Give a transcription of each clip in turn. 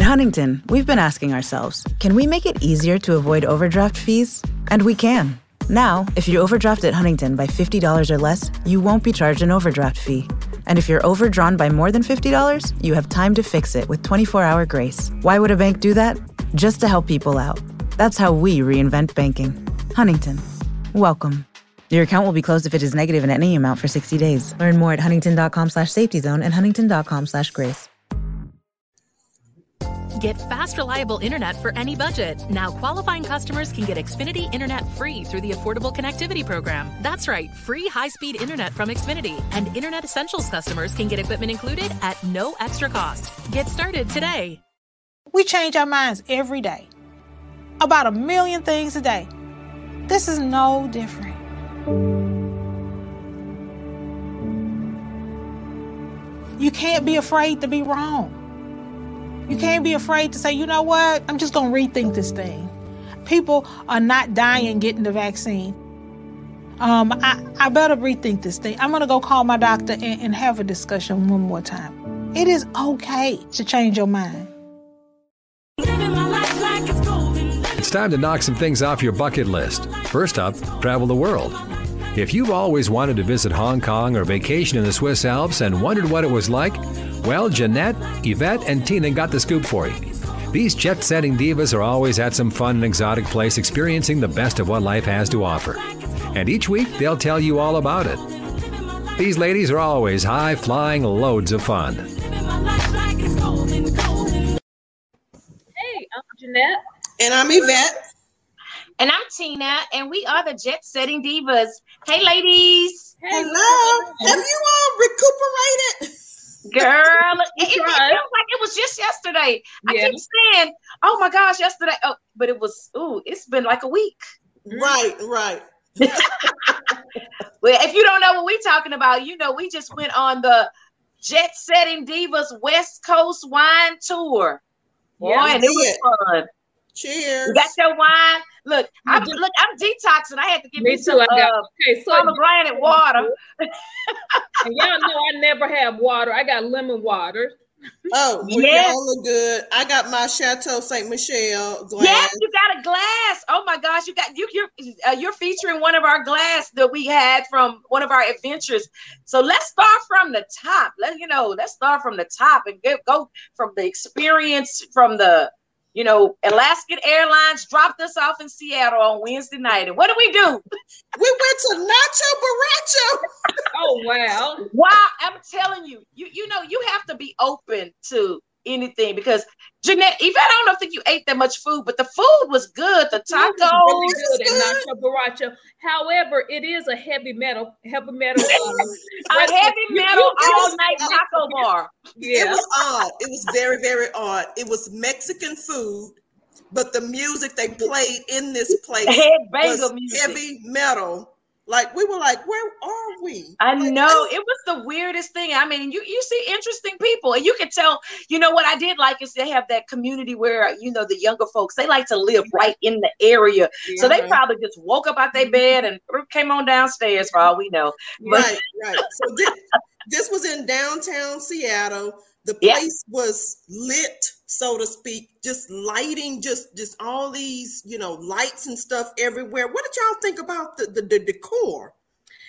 At Huntington, we've been asking ourselves can we make it easier to avoid overdraft fees? And we can. Now, if you overdraft at Huntington by $50 or less, you won't be charged an overdraft fee. And if you're overdrawn by more than $50, you have time to fix it with 24 hour grace. Why would a bank do that? Just to help people out. That's how we reinvent banking. Huntington. Welcome. Your account will be closed if it is negative in any amount for 60 days. Learn more at huntington.com slash safety zone and huntington.com slash grace. Get fast, reliable internet for any budget. Now, qualifying customers can get Xfinity Internet free through the Affordable Connectivity Program. That's right, free high speed internet from Xfinity. And Internet Essentials customers can get equipment included at no extra cost. Get started today. We change our minds every day about a million things a day. This is no different. You can't be afraid to be wrong. You can't be afraid to say, you know what, I'm just going to rethink this thing. People are not dying getting the vaccine. Um, I, I better rethink this thing. I'm going to go call my doctor and, and have a discussion one more time. It is okay to change your mind. It's time to knock some things off your bucket list. First up, travel the world. If you've always wanted to visit Hong Kong or vacation in the Swiss Alps and wondered what it was like, well, Jeanette, Yvette, and Tina got the scoop for you. These jet setting divas are always at some fun and exotic place experiencing the best of what life has to offer. And each week, they'll tell you all about it. These ladies are always high flying loads of fun. Hey, I'm Jeanette. And I'm Yvette. And I'm Tina, and we are the Jet Setting Divas. Hey, ladies. Hello. Have you all recuperated? Girl, it, it, feels like it was just yesterday. Yeah. I keep saying, "Oh my gosh, yesterday!" Oh, but it was. Ooh, it's been like a week. Right, right. well, if you don't know what we're talking about, you know, we just went on the Jet Setting Divas West Coast Wine Tour. Boy, yeah, and it was fun. Cheers. You got your wine. Look, I'm look, I'm detoxing. I had to give me, me some uh, okay, so pomegranate water. and y'all know I never have water. I got lemon water. Oh, well, yes. y'all look good. I got my Chateau Saint Michelle glass. Yes, you got a glass. Oh my gosh, you got you you're uh, you're featuring one of our glass that we had from one of our adventures. So let's start from the top. Let you know. Let's start from the top and get, go from the experience from the you know, Alaskan Airlines dropped us off in Seattle on Wednesday night. And what did we do? We went to Nacho Borracho. oh wow. Wow, I'm telling you, you you know, you have to be open to anything because Jeanette, even I don't think you ate that much food, but the food was good. The tacos really good, good. nacho borracho. However, it is a heavy metal, heavy metal, um, a heavy metal all night taco bar. Yeah. It was odd. It was very, very odd. It was Mexican food, but the music they played in this place was music. heavy metal like we were like, where are we? I like, know it was the weirdest thing. I mean, you you see interesting people, and you can tell. You know what I did like is they have that community where you know the younger folks they like to live right in the area, yeah. so they probably just woke up out their mm-hmm. bed and came on downstairs for all we know. But- right, right. So this, this was in downtown Seattle. The place yeah. was lit so to speak, just lighting, just just all these, you know, lights and stuff everywhere. What did y'all think about the the, the decor?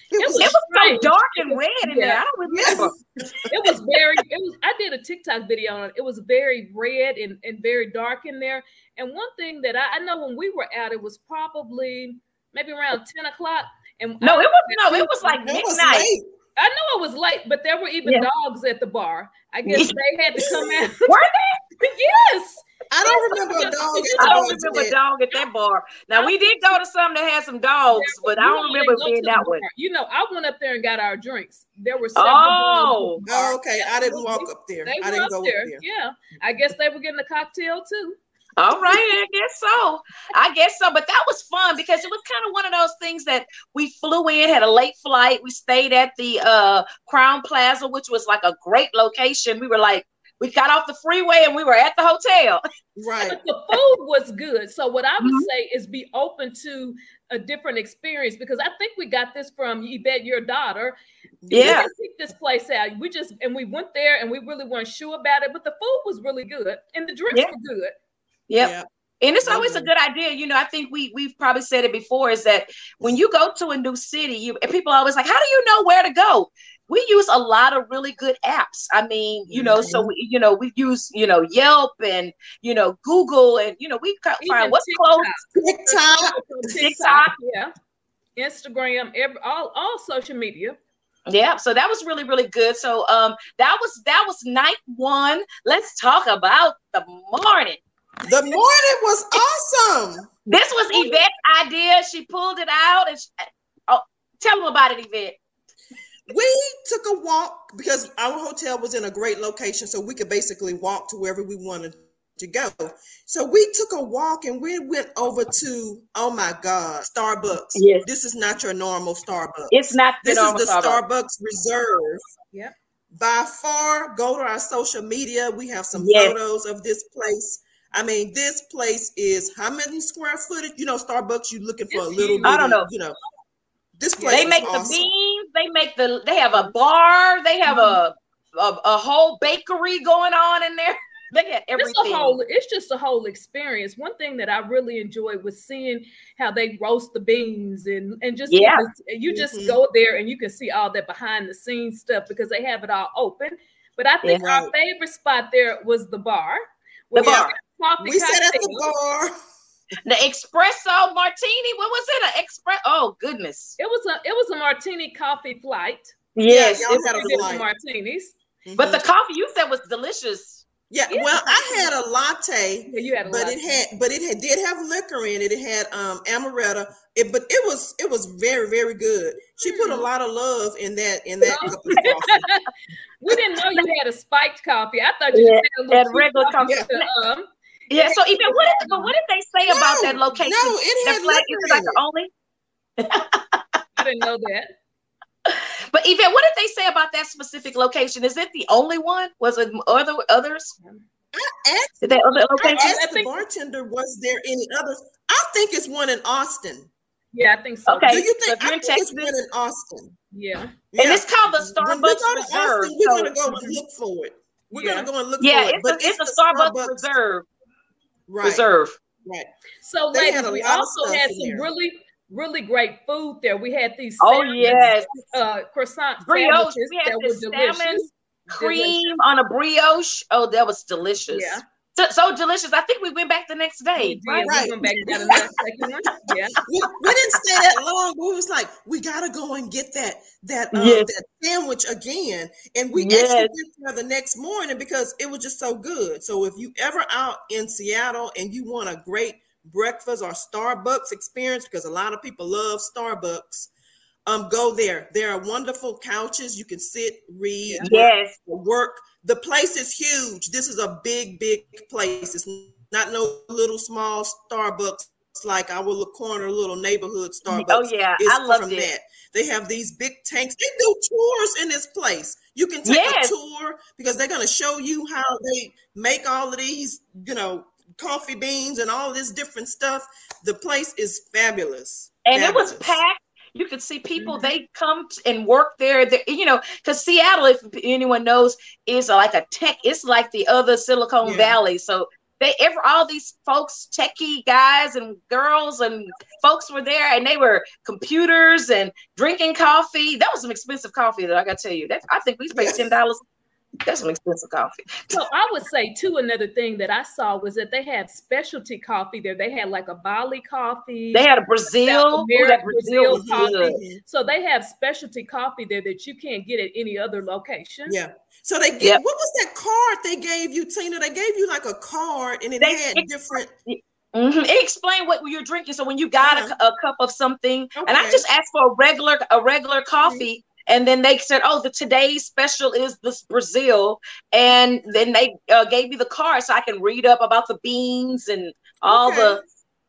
It, it was, it was so dark and red in yeah. there. I don't remember. it was very. It was. I did a TikTok video on it. It was very red and, and very dark in there. And one thing that I, I know when we were out, it was probably maybe around ten o'clock. And no, I, it was no, it was like midnight. I know it was late, but there were even yeah. dogs at the bar. I guess they had to come out. were they? yes. I don't remember a dog. I don't remember a dog at that bar. Now we did go to some that had some dogs, yeah, but I don't remember being that one. You know, I went up there and got our drinks. There were oh, oh okay. I didn't walk up there. They I didn't go there. up there. Yeah, I guess they were getting a cocktail too. All right, I guess so. I guess so. But that was fun because it was kind of one of those things that we flew in, had a late flight. We stayed at the uh, Crowne Plaza, which was like a great location. We were like, we got off the freeway and we were at the hotel. Right. But the food was good. So what I would Mhm. say is be open to a different experience because I think we got this from Yvette, your daughter. Yeah. We picked this place out. We just and we went there and we really weren't sure about it, but the food was really good and the drinks Yeah. were good. Yep. Yeah. And it's always a good idea. You know, I think we we've probably said it before is that when you go to a new city, you and people are always like, How do you know where to go? We use a lot of really good apps. I mean, you know, so we, you know, we use, you know, Yelp and you know, Google and you know, we find what's TikTok. close. TikTok. TikTok, yeah. Instagram, every, all all social media. Yeah, so that was really, really good. So um that was that was night one. Let's talk about the morning. The morning was awesome. This was Yvette's idea. She pulled it out and she, oh, tell them about it, Yvette. We took a walk because our hotel was in a great location, so we could basically walk to wherever we wanted to go. So we took a walk and we went over to oh my god, Starbucks. Yes. This is not your normal Starbucks. It's not the this is the Starbucks. Starbucks Reserve. Yep. By far, go to our social media. We have some Yes. photos of this place. I mean, this place is how many square footage? You know, Starbucks, you're looking for a little huge. bit. I don't know. You know, this place They is make awesome. the beans. They make the. They have a bar. They have a a, a whole bakery going on in there. They got everything. It's a whole. It's just a whole experience. One thing that I really enjoyed was seeing how they roast the beans and and just Yeah. you just Mhm. go there and you can see all that behind the scenes stuff because they have it all open. But I think Yeah. our favorite spot there was the bar. The where we bar. Had coffee We sat at the bar. The espresso martini. What was it? An express? Oh goodness. It was a it was a martini coffee flight. Yes. y'all it had a was- Three different flight. martinis. but the coffee you said was delicious. yeah, Yeah. well, I had a latte, Yeah, you had a but lot. it had, but it had, did have liquor in it. It had um amaretto. It, but it was, it was very, very good. She put a Hmm. lot of love in that, in that cup of coffee. we didn't know you had a spiked coffee. I thought you Yeah, had a little had regular sweet coffee. to, um, Yeah. So even what? Did, but what did they say about that location? no, it that had flag liquor is like the only. I didn't know that. But Yvette, what did they say about that specific location? Is it the only one? Was it other others? asked, Did they other I asked I the bartender, was there any others? I think it's one in Austin. Yeah, I think so. Okay. Do you think? if you're I in think it's one in Austin. Yeah. And it's called the When we Starbucks go to Reserve. Austin, we're so- gonna go and look for it. We're Yeah. gonna go and look yeah, for it. it's But a, it's a the Starbucks, Reserve. Right. Reserve. Right. So, They ladies, we also had some there. really, really great food there. We had these Oh salmon, yes, uh, croissant brioche. sandwiches We had that this were salmon delicious. cream on a brioche. Oh, that was delicious. Yeah. So, so delicious. I think we went back the next day. Right. Right. We went back got another second one. Yeah. We, we didn't stay that long. We was like, we gotta go and get that that um, Yes. that sandwich again. And we Yes. actually went there the next morning because it was just so good. So if you ever out in Seattle and you want a great breakfast or Starbucks experience, because a lot of people love Starbucks, um, go there. There are wonderful couches. You can sit, read, Yes. work. The place is huge. This is a big, big place. It's not no little small Starbucks like our little corner, little neighborhood Starbucks. Oh yeah, It's I loved from it. that. They have these big tanks. They do tours in this place. You can take Yes. a tour because they're going to show you how they make all of these, you know, coffee beans and all this different stuff. The place is fabulous. and it was packed. You could see people. They come and work there. You know, because Seattle, if anyone knows, is like a tech. It's like the other Silicon Yeah. Valley. So they ever all these folks, techie guys and girls and folks were there, and they were computers and drinking coffee. That was some expensive coffee. That I got to tell you. That I think we paid Yeah. ten dollars. That's some expensive coffee. So I would say too, another thing that I saw was that they had specialty coffee there. They had like a Bali coffee. They had a Brazil. Ooh, that Brazil was Brazil good. Mhm. so they have specialty coffee there that you can't get at any other location. Yeah. So they get Yep. what was that card they gave you, Tina? They gave you like a card and it They- had it- different Mhm. It explained what you're drinking. So when you got a, a cup of something, and I just asked for a regular a regular coffee, and then they said, "Oh, the today's special is this Brazil," and then they uh, gave me the card so I can read up about the beans and all Okay. the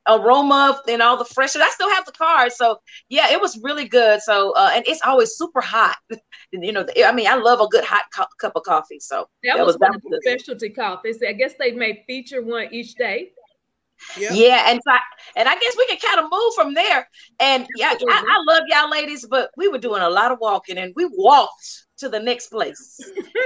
aroma and all the freshness. I still have the card, so yeah, it was really good. So uh, and it's always super hot. you know, I mean, I love a good hot co- cup of coffee. So that, that was, was one of the specialty coffees. I guess they may feature one each day. Yep. Yeah, and so I, and I guess we can kind of move from there. And yeah, I, I, love y'all ladies, but we were doing a lot of walking, and we walked to the next place.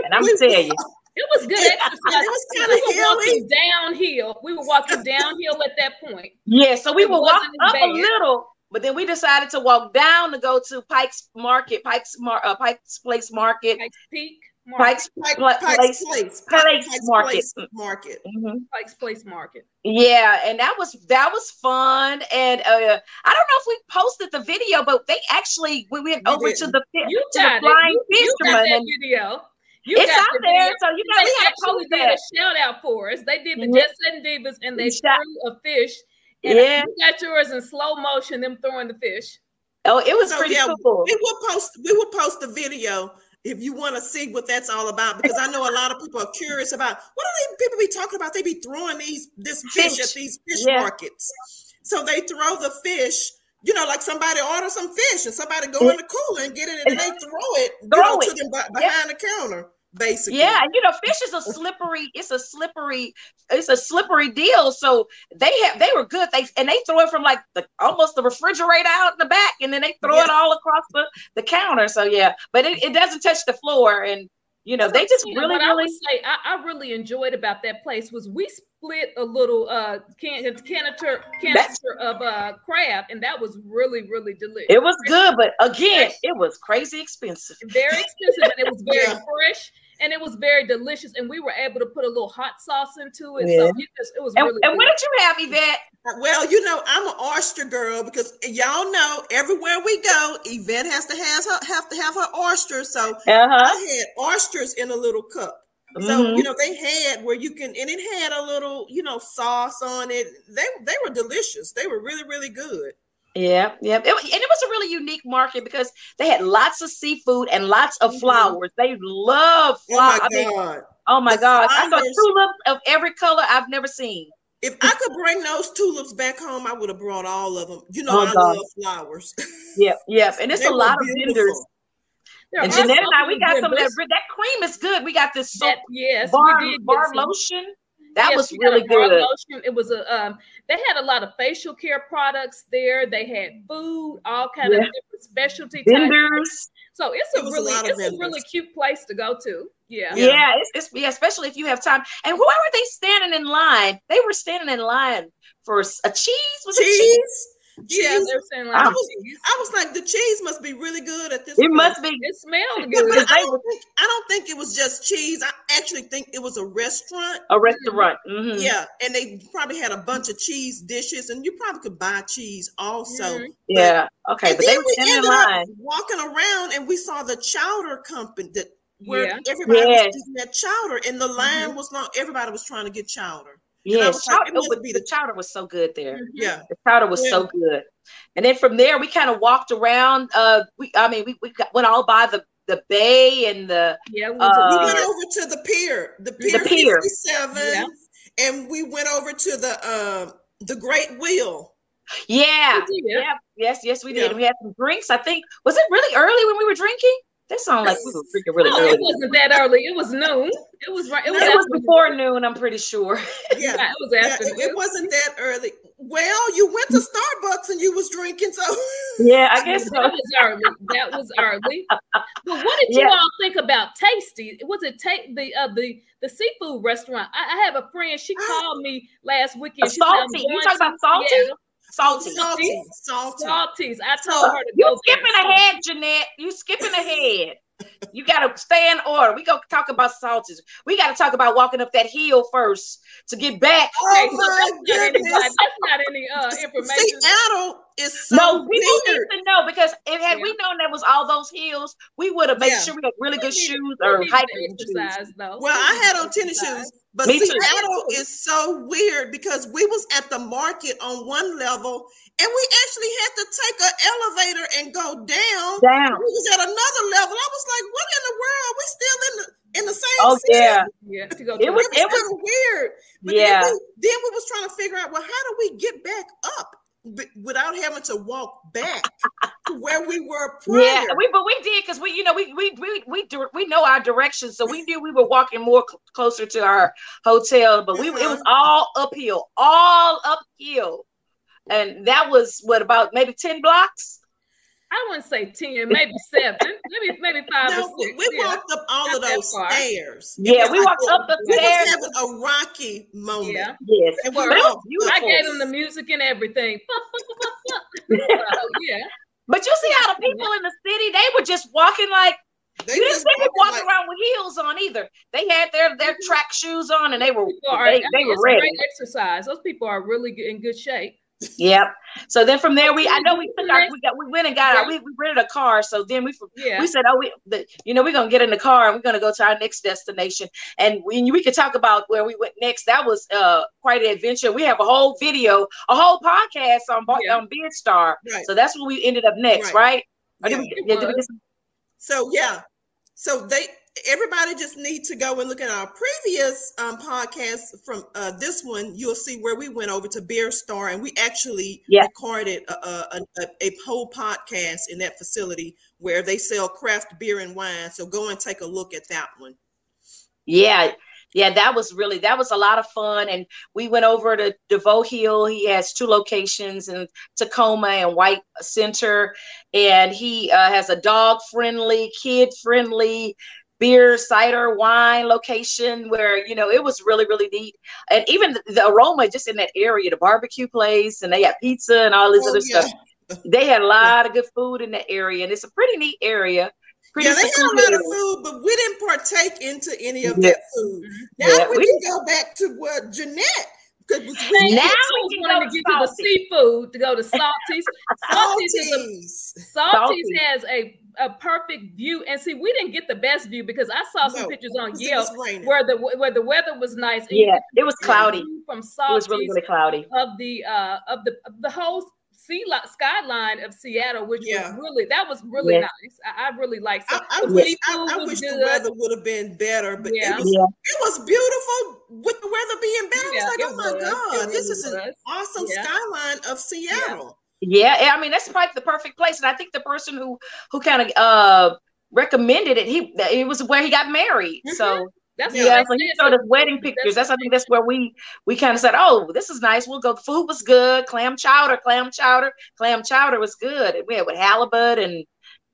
And I'm gonna tell you, it was good exercise. It was kind of we walking downhill. We were walking downhill at that point. Yeah, so we it were walking up bad. a little, but then we decided to walk down to go to Pike's Market, Pike's Mar- uh, Pike's Place Market, Pike's Peak. Pikes, Pike, Pikes Place, Place, Place, Pikes Market, Place Market, mm-hmm. Pikes Place Market. Yeah, and that was that was fun. And uh, I don't know if we posted the video, but they actually we went you over didn't. to the you to the flying you, fisherman. You got that video. You it's out the there, so you got. They we actually did a shout out for us. They did the yeah. Jet Divas, and they threw a fish. And yeah, you got yours in slow motion. Them throwing the fish. Oh, it was so, pretty yeah, cool. We will post. We will post the video if you want to see what that's all about, because I know a lot of people are curious about what do they people be talking about? They be throwing these this fish, fish. at these fish yeah. markets. So they throw the fish, you know, like somebody order some fish and somebody go in the cooler and get it and they throw it, throw know, it. to them behind yeah. the counter basically. Yeah, you know, fish is a slippery. It's a slippery. It's a slippery deal. So they have they were good. They and they throw it from like the almost the refrigerator out in the back, and then they throw it all across the the counter. So yeah, but it, it doesn't touch the floor, and you know, they just you really, know, really. say I, I, really enjoyed about that place was we split a little uh can canister canister of uh crab, and that was really really delicious. It was good, but again, it was crazy expensive. Very expensive, and it was very yeah. fresh and it was very delicious. And we were able to put a little hot sauce into it. Yeah. So it, just, it was and, really. And what did you have, Yvette? Well, you know, I'm an oyster girl because y'all know everywhere we go, Yvette has to have her have to have her oysters. So uh-huh. I had oysters in a little cup. So mm-hmm. you know they had where you can, and it had a little, you know, sauce on it. They they were delicious. They were really really good. Yeah, yeah, it, and it was a really unique market because they had lots of seafood and lots of mm-hmm. flowers. They love flowers. Oh my god! Mean, oh my the god! Flowers. I saw tulips of every color I've never seen. If I could bring those tulips back home, I would have brought all of them. You know, oh, I god. love flowers. Yep, yep, and it's a lot of vendors. There and Jeanette and I, we got some of that. That cream is good. We got this soap, that, yes, bar, bar lotion. That yes, was really good. Lotion. It was a um, they had a lot of facial care products there. They had food, all kind yeah. of different specialty vendors. So it's a really a it's a really cute place to go to. Yeah. Yeah, it's, it's yeah, especially if you have time. And why were they standing in line? They were standing in line for a cheese. Was cheese? it cheese? Yeah, they're saying like I was, I was like, the cheese must be really good at this. It point. must be. It smelled good. But I don't, think, I don't think it was just cheese. I actually think it was a restaurant. A restaurant. Mm-hmm. Yeah, and they probably had a bunch of cheese dishes, and you probably could buy cheese also. Mm-hmm. Yeah. Okay, but they were in line walking around, and we saw the chowder company that where yeah. everybody yes. was getting that chowder, and the line mm-hmm. was long. Everybody was trying to get chowder. Yeah, chowder, like, the chowder was so good there. Mm-hmm. Yeah, the chowder was yeah. so good. And then from there, we kind of walked around. Uh, we, I mean, we, we got, went all by the the bay and the yeah. We, uh, we went over to the pier, the pier, the pier. 57, yeah. and we went over to the uh, the Great Wheel. Yeah, yeah, yes, yes, we did. Yeah. We had some drinks. I think was it really early when we were drinking? That sounded like we were freaking really early. It wasn't that early. It was noon. It was right. It was, it was before noon. I'm pretty sure. Yeah, yeah it was after. Yeah, it, it, wasn't that early. Well, you went to Starbucks and you was drinking, so yeah, I guess so. that was early. That was early. But what did you all think about Tasty? Was it ta- the uh, the the seafood restaurant? I, I have a friend. She called me last weekend. She salty. You talking about salty? Yeah. Salty. Salty. Salty. Salties. I told her to you go. Skipping there. ahead, Jeanette. You skipping ahead. You gotta stay in order. We go talk about salties. We gotta talk about walking up that hill first to get back. Oh okay, my so that's, goodness. not that's not any uh, information. Seattle is so no. We need to know because if had yeah. we known there was all those hills, we would have made yeah. sure we had really good we shoes or hiking shoes. Though. Well, I had on tennis shoes. But Me Seattle too. is so weird because we was at the market on one level and we actually had to take an elevator and go down. Down. We was at another level. I was like, what in the world? We still in the in the same. Oh city. yeah, Yeah, to It was- It was, it was- kind of weird. But Yeah. then, we, then we was trying to figure out, well, how do we get back up b- without having to walk back to where we were prior? yeah. We but we did because we you know we we we we do we know our directions, so we knew we were walking more cl- closer to our hotel. But we it was uh-huh. all uphill, all uphill, and that was what about maybe ten blocks. I wouldn't say ten, maybe seven, maybe maybe five No, or we, six. we yeah. walked up all Not of those stairs. Yeah, we like walked a- up the We stairs. was having a rocky moment. Yeah. Yes, And we it was walked beautiful. I gave them the music and everything. so, yeah. But you see how the people in the city they were just walking like They you didn't just see them walking walking like- around with heels on either. They had their their track shoes on and they were People are, they, I they were it's ready. great exercise. Those people are really good, in good shape. Yep. So then from there, we I know we took our, we got we went and got our, we, we rented a car. So then we Yeah. we said, oh, we the, you know we're gonna get in the car and we're gonna go to our next destination. And we we could talk about where we went next. That was uh quite an adventure. We have a whole video, a whole podcast on Yeah. on Beer Star. Right. So that's where we ended up next, Right. right? Yeah. we- yeah, did we was. just- So yeah, so they everybody just need to go and look at our previous um, podcast from uh, this one. You'll see where we went over to Beer Star and we actually Yeah. recorded a, a, a, a whole podcast in that facility where they sell craft beer and wine. So go and take a look at that one. Yeah, yeah, that was really that was a lot of fun. And we went over to DeVoe Hill. He has two locations in Tacoma and White Center, and he uh, has a dog friendly, kid friendly beer, cider, wine location where you know it was really really neat. And even the, the aroma just in that area, the barbecue place, and they had pizza and all this Oh, other yeah. stuff. They had a lot of good food in that area, and it's a pretty neat area. Pretty Yeah, they had a secluded lot of food, but we didn't partake into any of Yeah. that food. Mm-hmm. Now Yeah, we, we- can go back to what Jeanette Now I we was can wanting go to to get to the seafood to go to Salty's. Salty's is a Salties. Salty's has a, a perfect view, and see, we didn't get the best view because I saw some No, pictures on because Yelp where the where the weather was nice. Yeah, could it was cloudy. view from It Salty's was really really cloudy. of the uh of the of the whole sea li- skyline of Seattle, which Yeah. was really that was really Yeah. nice. I, I really liked. I, So I the wish, I, I wish the weather would have been better, but Yeah. it, was, Yeah. it was beautiful with the weather being better. Yeah, I was like, it oh my was. God, It this really is an awesome Yeah. skyline of Seattle. Yeah, I mean that's probably the perfect place, and I think the person who who kind of uh recommended it, he it was where he got married. Mhm. So That's Yeah, what yeah, I so he said. showed us wedding pictures. That's I think that's where we we kind of said, oh, this is nice. We'll go. The food was good. Clam chowder, clam chowder, clam chowder was good. And we had with halibut and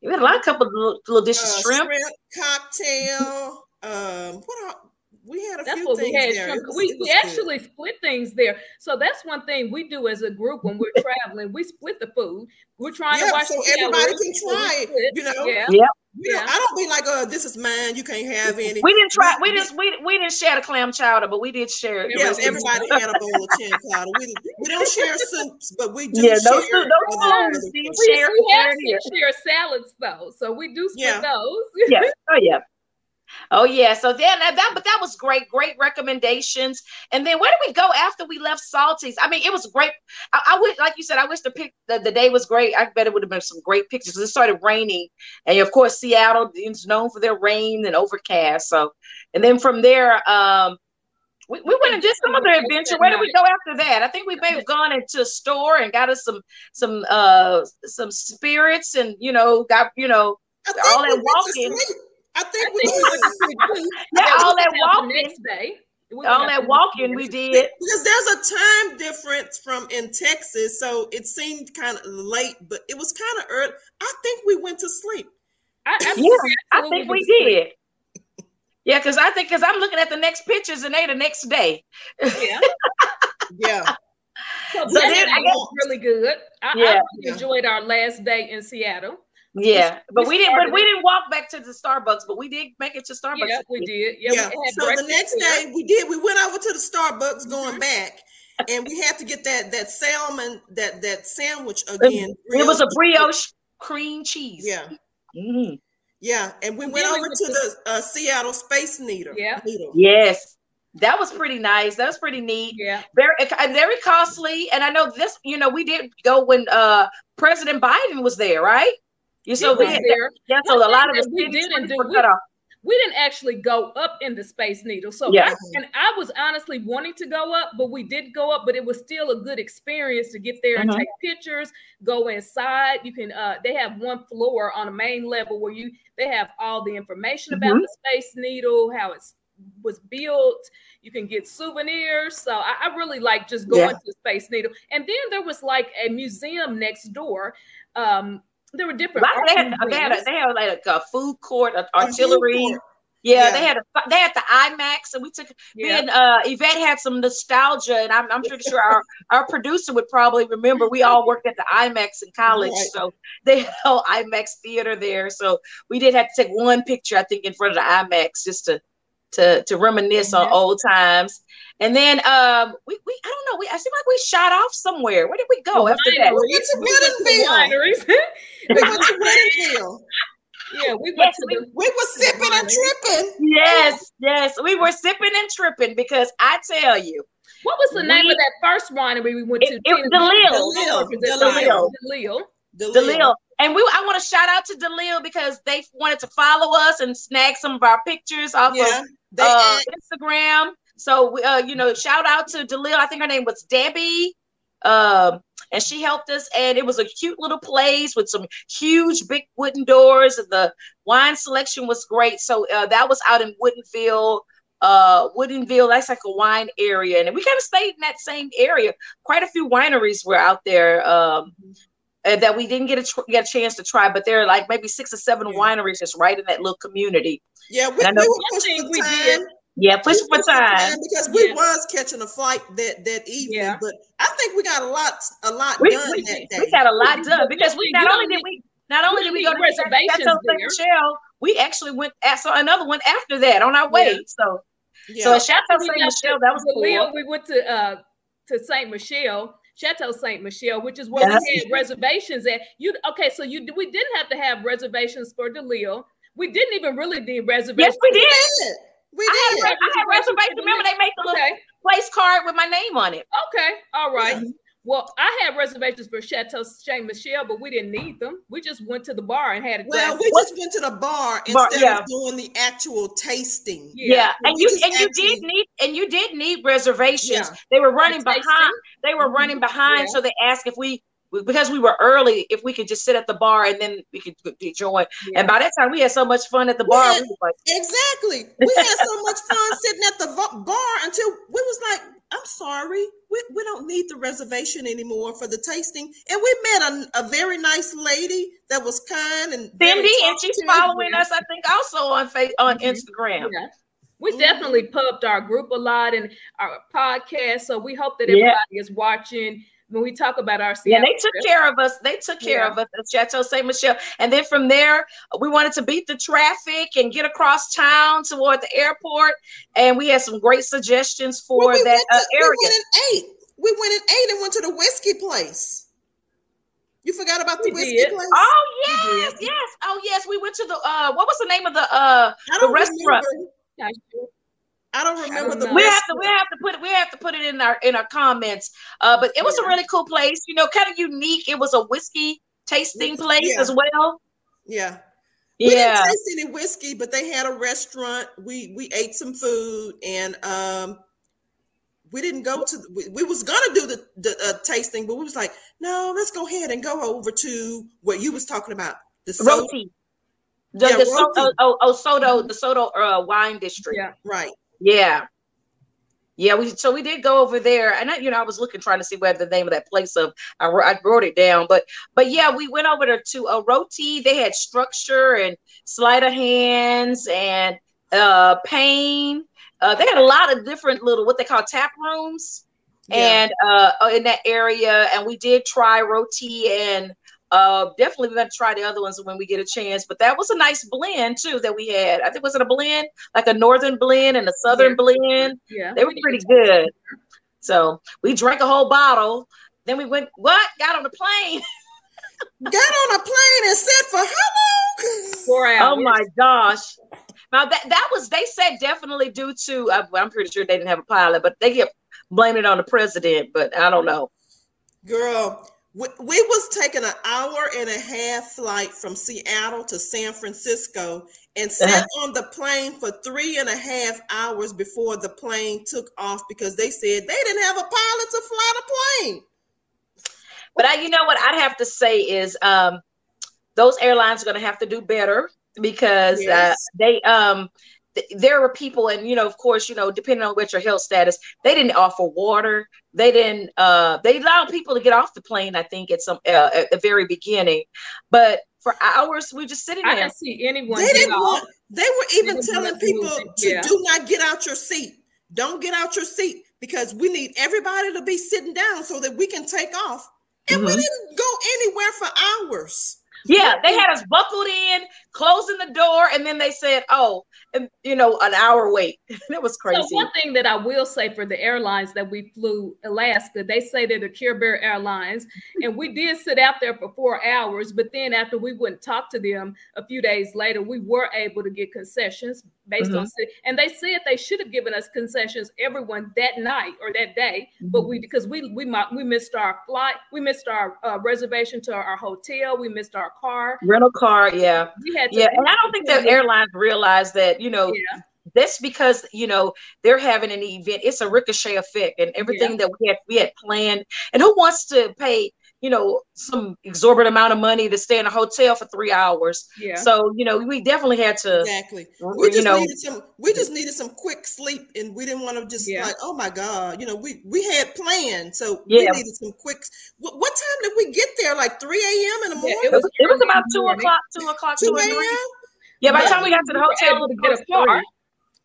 we had a lot of couple little, little dishes, Uh, shrimp. cocktail. Um, what are, we had a That's few what we things had. there. Some- was- we it was good. actually split things there. So that's one thing we do as a group when we're traveling. We split the food. We're trying Yeah, to watch so the everybody calories, can so try it, you know? Yeah. Yeah. We don't, Yeah. I don't be like, oh, this is mine. You can't have any. We didn't try. We just we we didn't share the clam chowder, but we did share. the Yes, rest of the- everybody had a bowl of chin powder. We, we don't share soups, but we do Yeah, share. those two- those other- spoons, other see, things. We, Share- we have share share salads though, so we do split Yeah. those. yeah. Oh yeah. Oh yeah. So then that, that but that was great, great recommendations. And then where did we go after we left Salties? I mean, it was great. I, I wish, like you said, I wish the pic the, the day was great. I bet it would have been some great pictures it started raining. And of course, Seattle is known for their rain and overcast. So and then from there, um we, we went and did some other adventure. Where did we go after that? I think we may have gone into a store and got us some some uh some spirits and you know got you know all that walking. Sleep. I think we think we went to sleep. Yeah, Yeah, all that out the walking. next day. We all that walking we did. because there's a time difference from in Texas, so it seemed kind of late, but it was kind of early. I think we went to sleep. I, I, Yeah, I think we went to sleep. did. Yeah, because I think because I'm looking at the next pictures and they the next day. Yeah. Yeah, So, So that then I day was really good. I, Yeah. I really Yeah. enjoyed our last day in Seattle. Yeah, but we didn't. But started- we didn't walk back to the Starbucks, but we did make it to Starbucks. Yeah, we did. Yeah, yeah. we So the next day we did. We went over to the Starbucks going Mhm. back, and we had to get that that salmon that that sandwich again. it was a brioche cream cheese. Yeah, Mhm. yeah, and we went then over went to to- the uh, Seattle Space Needle. Yeah. Needle. Yes, that was pretty nice. That was pretty neat. Yeah. Very, very costly. And I know this. You know, we did go when uh President Biden was there, right? You so we there. yeah. So a lot of the we didn't do, we- we didn't actually go up in the Space Needle. So, Yeah. I, and I was honestly wanting to go up, but we did go up, but it was still a good experience to get there and Mhm. take pictures, go inside. You can, uh, they have one floor on the main level where you, they have all the information about Mhm. the Space Needle, how it's was built. You can get souvenirs. So I, I really like just going Yeah. to Space Needle. And then there was like a museum next door. Um, there were different. They had they had a, they had like a food court, a A food artillery. court. Yeah, Yeah. they had a they had the IMAX, and we took me Yeah. and uh, Yvette had some nostalgia, and I'm, I'm pretty sure our our producer would probably remember. We all worked at the IMAX in college, Right. so they had IMAX theater there. So we did have to take one picture, I think, in front of the IMAX just to to to reminisce on old times. And then um, we we I don't know, we I seem like we shot off somewhere. Where did we go after that? Wineries. went to We went to the We went to Woodinville. yeah, we went Yes, to the We were sipping and tripping. Yes, yes, we were sipping and tripping because I tell you, what was the name of that first winery we went It- to? it was Delille. Delille. Delille. Delille. Delille. And we I want to shout out to Delille because they wanted to follow us and snag some of our pictures off Yeah. of They uh, Instagram. So uh, you know, shout out to Delille. I think her name was Debbie. Um, and she helped us, and it was a cute little place with some huge big wooden doors, and the wine selection was great. So uh, that was out in Woodinville. Uh, Woodinville, that's like a wine area, and we kind of stayed in that same area. Quite a few wineries were out there. Um, uh, that we didn't get a tr- get a chance to try, but there are like maybe six or seven Yeah. wineries just right in that little community. yeah, we, And I we know- were One pushing thing for we did- Yeah, We for pushed time. because we Yeah. was catching a flight that that evening. Yeah. But I think we got a lot a lot We, done we, that day. we got a lot We- done because we we not only did we not only did we go to reservations Saint there. Michelle, we actually went at so another one after that on our way. So yeah. so at Chateau We Saint got Michelle, that was Delille, cool. We went to uh to Saint Michelle, Chateau Saint Michelle, which is where Yes. we had reservations at. You okay? So you we didn't have to have reservations for Delille. We didn't even really need reservations. Yes, we we did. did. We I did. had, re- I had reservations. Remember, they made the little Okay, place card with my name on it. okay, all right. Yeah. Well, I had reservations for Chateau Saint Michelle, but we didn't need them. We just went to the bar and had a Well, glass. we just went to the bar Bar, instead yeah. of doing the actual tasting. Yeah. Yeah, We and you just and you did need and you did need reservations. Yeah. They were running tasting. behind. They were Mhm. running behind, Yeah. so they asked if we because we were early if we could just sit at the bar and then we could g- join. Yeah. And by that time, we had so much fun at the We bar. had- we like, Exactly. We had so much fun sitting at the bar until we was like, I'm sorry, we, we don't need the reservation anymore for the tasting. And we met a, a very nice lady that was kind and very Cindy, and she's following us, I think, also on face on Mhm. Instagram. Yeah. We definitely pubbed our group a lot and our podcast. So we hope that Yeah. everybody is watching when we talk about our Yeah, they took trip. care of us. They took care Yeah. of us at Chateau Saint Michelle, and then from there, we wanted to beat the traffic and get across town toward the airport. And we had some great suggestions for Well, we that went uh, to- We went and ate. We went and ate and went to the whiskey place. You forgot about the We whiskey did. place? Oh yes, yes. Oh yes, we went to the uh what was the name of the uh I don't restaurant. remember. Yeah. I don't remember don't the know. we have to we have to put it we have to put it in our in our comments. Uh but it was a really cool place, you know, kind of unique. It was a whiskey tasting place Yeah. as well. Yeah. We Yeah. didn't taste any whiskey, but they had a restaurant. We we ate some food, and um, we didn't go to. We, we was gonna do the the uh, tasting, but we was like, no, let's go ahead and go over to what you was talking about. The soda, Rotie. The, Yeah, the so, Rotie. oh, oh, oh, SoDo, the SoDo uh, wine district. Yeah. right? Yeah. Yeah, we so we did go over there, and I, you know, I was looking trying to see where the name of that place of I, I wrote it down, but but yeah, we went over there to a Rotie. They had structure and sleight of hands and uh pain. Uh, they had a lot of different little what they call tap rooms, Yeah. and uh in that area, and we did try Rotie and uh definitely we're gonna try the other ones when we get a chance. But that was a nice blend too that we had. I think it was it a blend like a northern blend and a southern Yeah. blend. Yeah. They were pretty good. So we drank a whole bottle. Then we went what? Got on the plane. Got on a plane and sat for how long? Four hours. Oh my gosh. Now that that was they said definitely due to uh, I'm pretty sure they didn't have a pilot, but they kept blaming it on the president. But I don't know. Girl, we, we was taking an hour and a half flight from Seattle to San Francisco and sat uh-huh. on the plane for three and a half hours before the plane took off because they said they didn't have a pilot to fly the plane. But I, you know what I'd have to say is um, those airlines are going to have to do better because uh, yes. uh, they um there were people and you know of course you know depending on what your health status they didn't offer water. They didn't uh they allowed people to get off the plane i think at some uh, at the very beginning. But for hours we just sitting there. i didn't see anyone they didn't want, they were even they telling people to yeah. do not get out your seat. Don't get out your seat because we need everybody to be sitting down so that we can take off. And mm-hmm. we didn't go anywhere for hours. Yeah, they had us buckled in, closing the door, and then they said, "Oh, and, you know, an hour wait." that was crazy. So one thing that I will say for the airlines that we flew Alaska, they say they're the Care Bear Airlines, and we did sit out there for four hours. But then after we wouldn't talk to them a few days later, we were able to get concessions based mm-hmm. on and they said they should have given us concessions everyone that night or that day mm-hmm. but we because we we we missed our flight we missed our uh, reservation to our, our, hotel we missed our car rental car yeah we had yeah and i don't think the airlines realize that you know yeah. That's because you know they're having an event. It's a ricochet effect, and everything yeah. that we had we had planned. And who wants to pay you know, some exorbitant amount of money to stay in a hotel for three hours. Yeah. So, you know, we definitely had to exactly. We just you know, needed some. We just needed some quick sleep, and we didn't want to just yeah. like, oh my god, you know, we we had planned, so yeah. we needed some quick. What, what time did we get there? Like three a.m. in the morning. Yeah, it was. It was about two o'clock. Two o'clock. Two a.m. Yeah. By the time we got to the hotel, to get a car.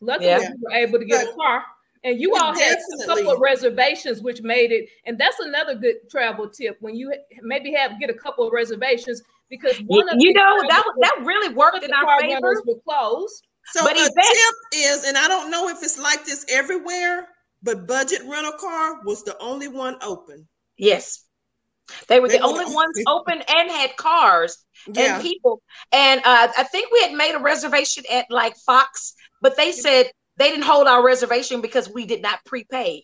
Luckily, we were able to get a car. And you all had a couple of reservations, which made it, and that's another good travel tip when you maybe have get a couple of reservations because one of you know that that really worked in our favor. Were closed. So but a tip is, and I don't know if it's like this everywhere, but budget rental car was the only one open. Yes. They were they the only ones open and had cars yeah. and people. And uh, I think we had made a reservation at like Fox, but they said they didn't hold our reservation because we did not prepay.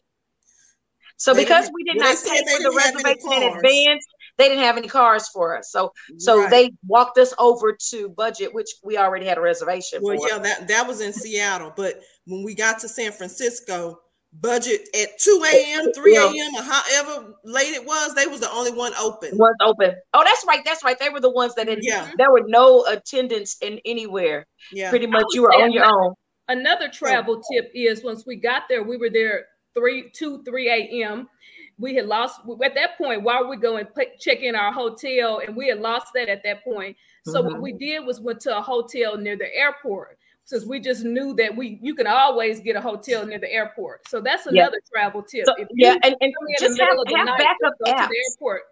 So they because we did not pay for the reservation in advance, they didn't have any cars for us. So so right. they walked us over to budget, which we already had a reservation well, for. yeah, that, that was in Seattle. But when we got to San Francisco, budget at 2 a.m., 3 a.m., or however late it was, they was the only one open. Was open. Oh, that's right. That's right. They were the ones that didn't yeah. there were no attendance in anywhere. Yeah. Pretty much you were on your own. Another travel tip is once we got there, we were there three, two, three a.m. We had lost at that point. While we going check in our hotel, and we had lost that at that point. So mm-hmm. what we did was went to a hotel near the airport since we just knew that we you can always get a hotel near the airport. So that's another travel tip. So, yeah, and, and just have, have night, backup apps. airport.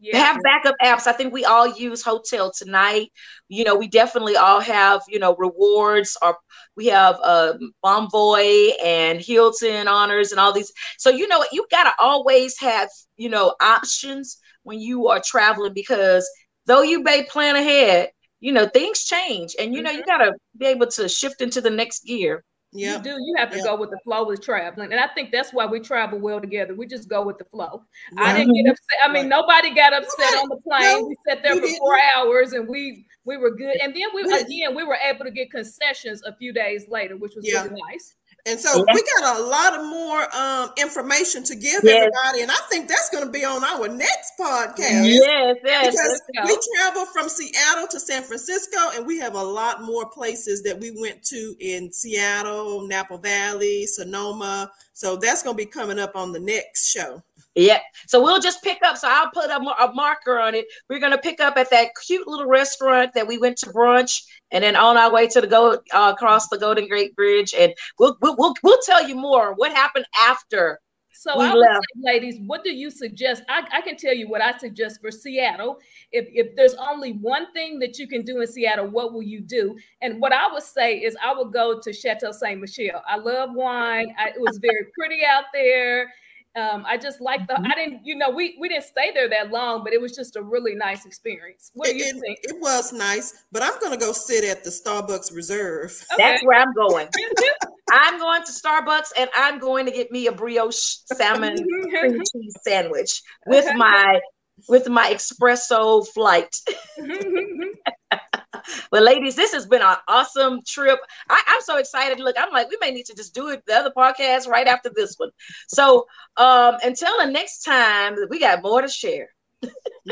Yeah. Have backup apps. I think we all use Hotel Tonight. You know, we definitely all have, you know, rewards or we have uh Bonvoy and Hilton honors and all these. So, you know, you got to always have, you know, options when you are traveling because though you may plan ahead, you know, things change and, you know, you mm-hmm. got to be able to shift into the next gear. Yep. You do. You have to yep. go with the flow with traveling, and I think that's why we travel well together. We just go with the flow. Right. I didn't get upset. I mean, right. nobody got upset on the plane. No, we sat there for didn't. four hours, and we we were good. And then we again we were able to get concessions a few days later, which was yeah. really nice. And so we got a lot of more um, information to give yes. everybody, and I think that's going to be on our next podcast. Yes, yes. Because we travel from Seattle to San Francisco, and we have a lot more places that we went to in Seattle, Napa Valley, Sonoma. So that's going to be coming up on the next show. Yeah. So we'll just pick up. So I'll put a, a marker on it. We're going to pick up at that cute little restaurant that we went to brunch and then on our way to the go uh, across the Golden Gate Bridge. And we'll, we'll, we'll, we'll tell you more what happened after. So we I would say, ladies, what do you suggest? I, I can tell you what I suggest for Seattle. If, if there's only one thing that you can do in Seattle, what will you do? And what I would say is I would go to Chateau Saint Michelle. I love wine. I, it was very pretty out there. Um, I just like the. Mm-hmm. I didn't, you know, we we didn't stay there that long, but it was just a really nice experience. What do you it, think? It was nice, but I'm gonna go sit at the Starbucks Reserve. Okay. That's where I'm going. I'm going to Starbucks and I'm going to get me a brioche salmon cream cheese sandwich with my with my espresso flight. but ladies, this has been an awesome trip. I, am so excited. Look, I'm like, we may need to just do it the other podcast right after this one. So um, until the next time, we got more to share.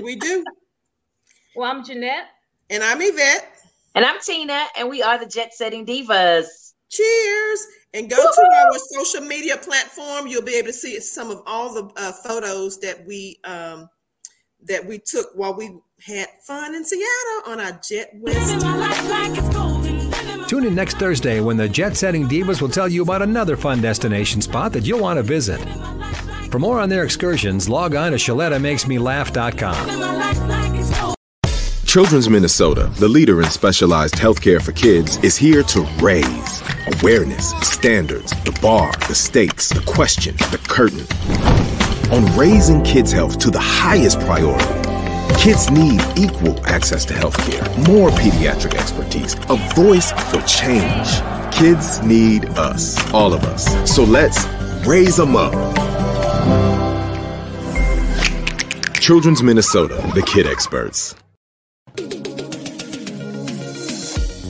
we do. Well, I'm Jeanette. And I'm Yvette. And I'm Tina, and we are the Jet Setting Divas. Cheers. And go Woo-hoo! to our social media platform. You'll be able to see some of all the uh, photos that we um, that we took while we had fun in Seattle on our Jet West. Tune in next Thursday when the Jet Setting Divas will tell you about another fun destination spot that you'll want to visit. For more on their excursions, log on to ShalettaMakesMeLaugh.com. Children's Minnesota, the leader in specialized healthcare for kids, is here to raise awareness, standards, the bar, the stakes, the question, the curtain on raising kids' health to the highest priority. Kids need equal access to health care, more pediatric expertise, a voice for change. Kids need us, all of us. So let's raise them up. Children's Minnesota, the kid experts.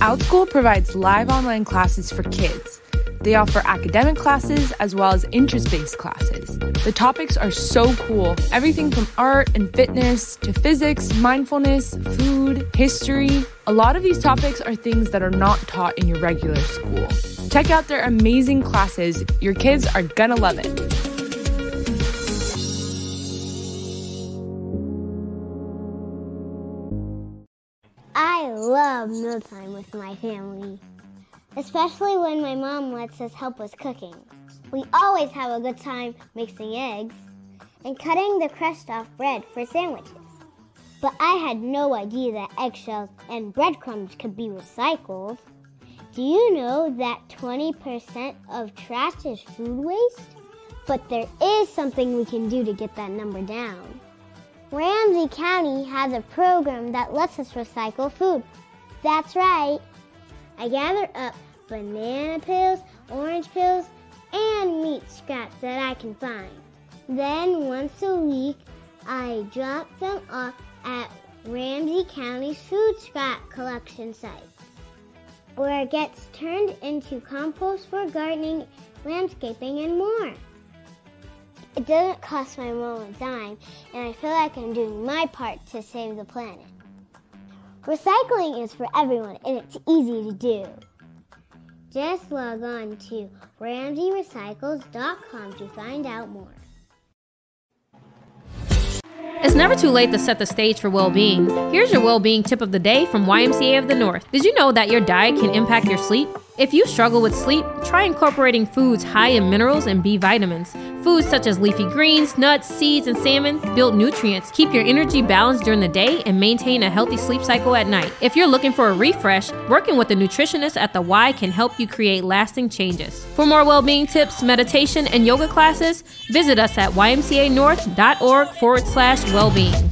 OutSchool provides live online classes for kids they offer academic classes as well as interest based classes. The topics are so cool everything from art and fitness to physics, mindfulness, food, history. A lot of these topics are things that are not taught in your regular school. Check out their amazing classes. Your kids are gonna love it. I love mealtime with my family especially when my mom lets us help with cooking. We always have a good time mixing eggs and cutting the crust off bread for sandwiches. But I had no idea that eggshells and breadcrumbs could be recycled. Do you know that 20% of trash is food waste? But there is something we can do to get that number down. Ramsey County has a program that lets us recycle food. That's right. I gather up banana peels, orange peels, and meat scraps that I can find. Then once a week, I drop them off at Ramsey County's food scrap collection site, where it gets turned into compost for gardening, landscaping, and more. It doesn't cost my mom a dime, and I feel like I'm doing my part to save the planet. Recycling is for everyone and it's easy to do. Just log on to RamseyRecycles.com to find out more. It's never too late to set the stage for well being. Here's your well being tip of the day from YMCA of the North. Did you know that your diet can impact your sleep? If you struggle with sleep, try incorporating foods high in minerals and B vitamins. Foods such as leafy greens, nuts, seeds, and salmon build nutrients, keep your energy balanced during the day, and maintain a healthy sleep cycle at night. If you're looking for a refresh, working with a nutritionist at the Y can help you create lasting changes. For more well being tips, meditation, and yoga classes, visit us at ymcanorth.org forward slash well being.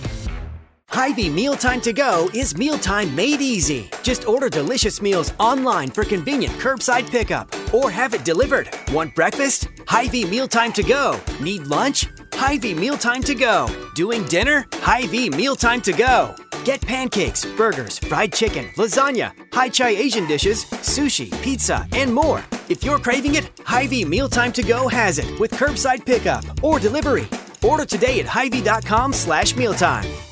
Hy-Vee Mealtime to Go is mealtime made easy. Just order delicious meals online for convenient curbside pickup or have it delivered. Want breakfast? Hy-Vee Mealtime to Go. Need lunch? Hy-Vee Mealtime to Go. Doing dinner? Hy-Vee Mealtime to Go. Get pancakes, burgers, fried chicken, lasagna, high chai Asian dishes, sushi, pizza, and more. If you're craving it, Hy-Vee Mealtime to Go has it with curbside pickup or delivery. Order today at hy slash mealtime.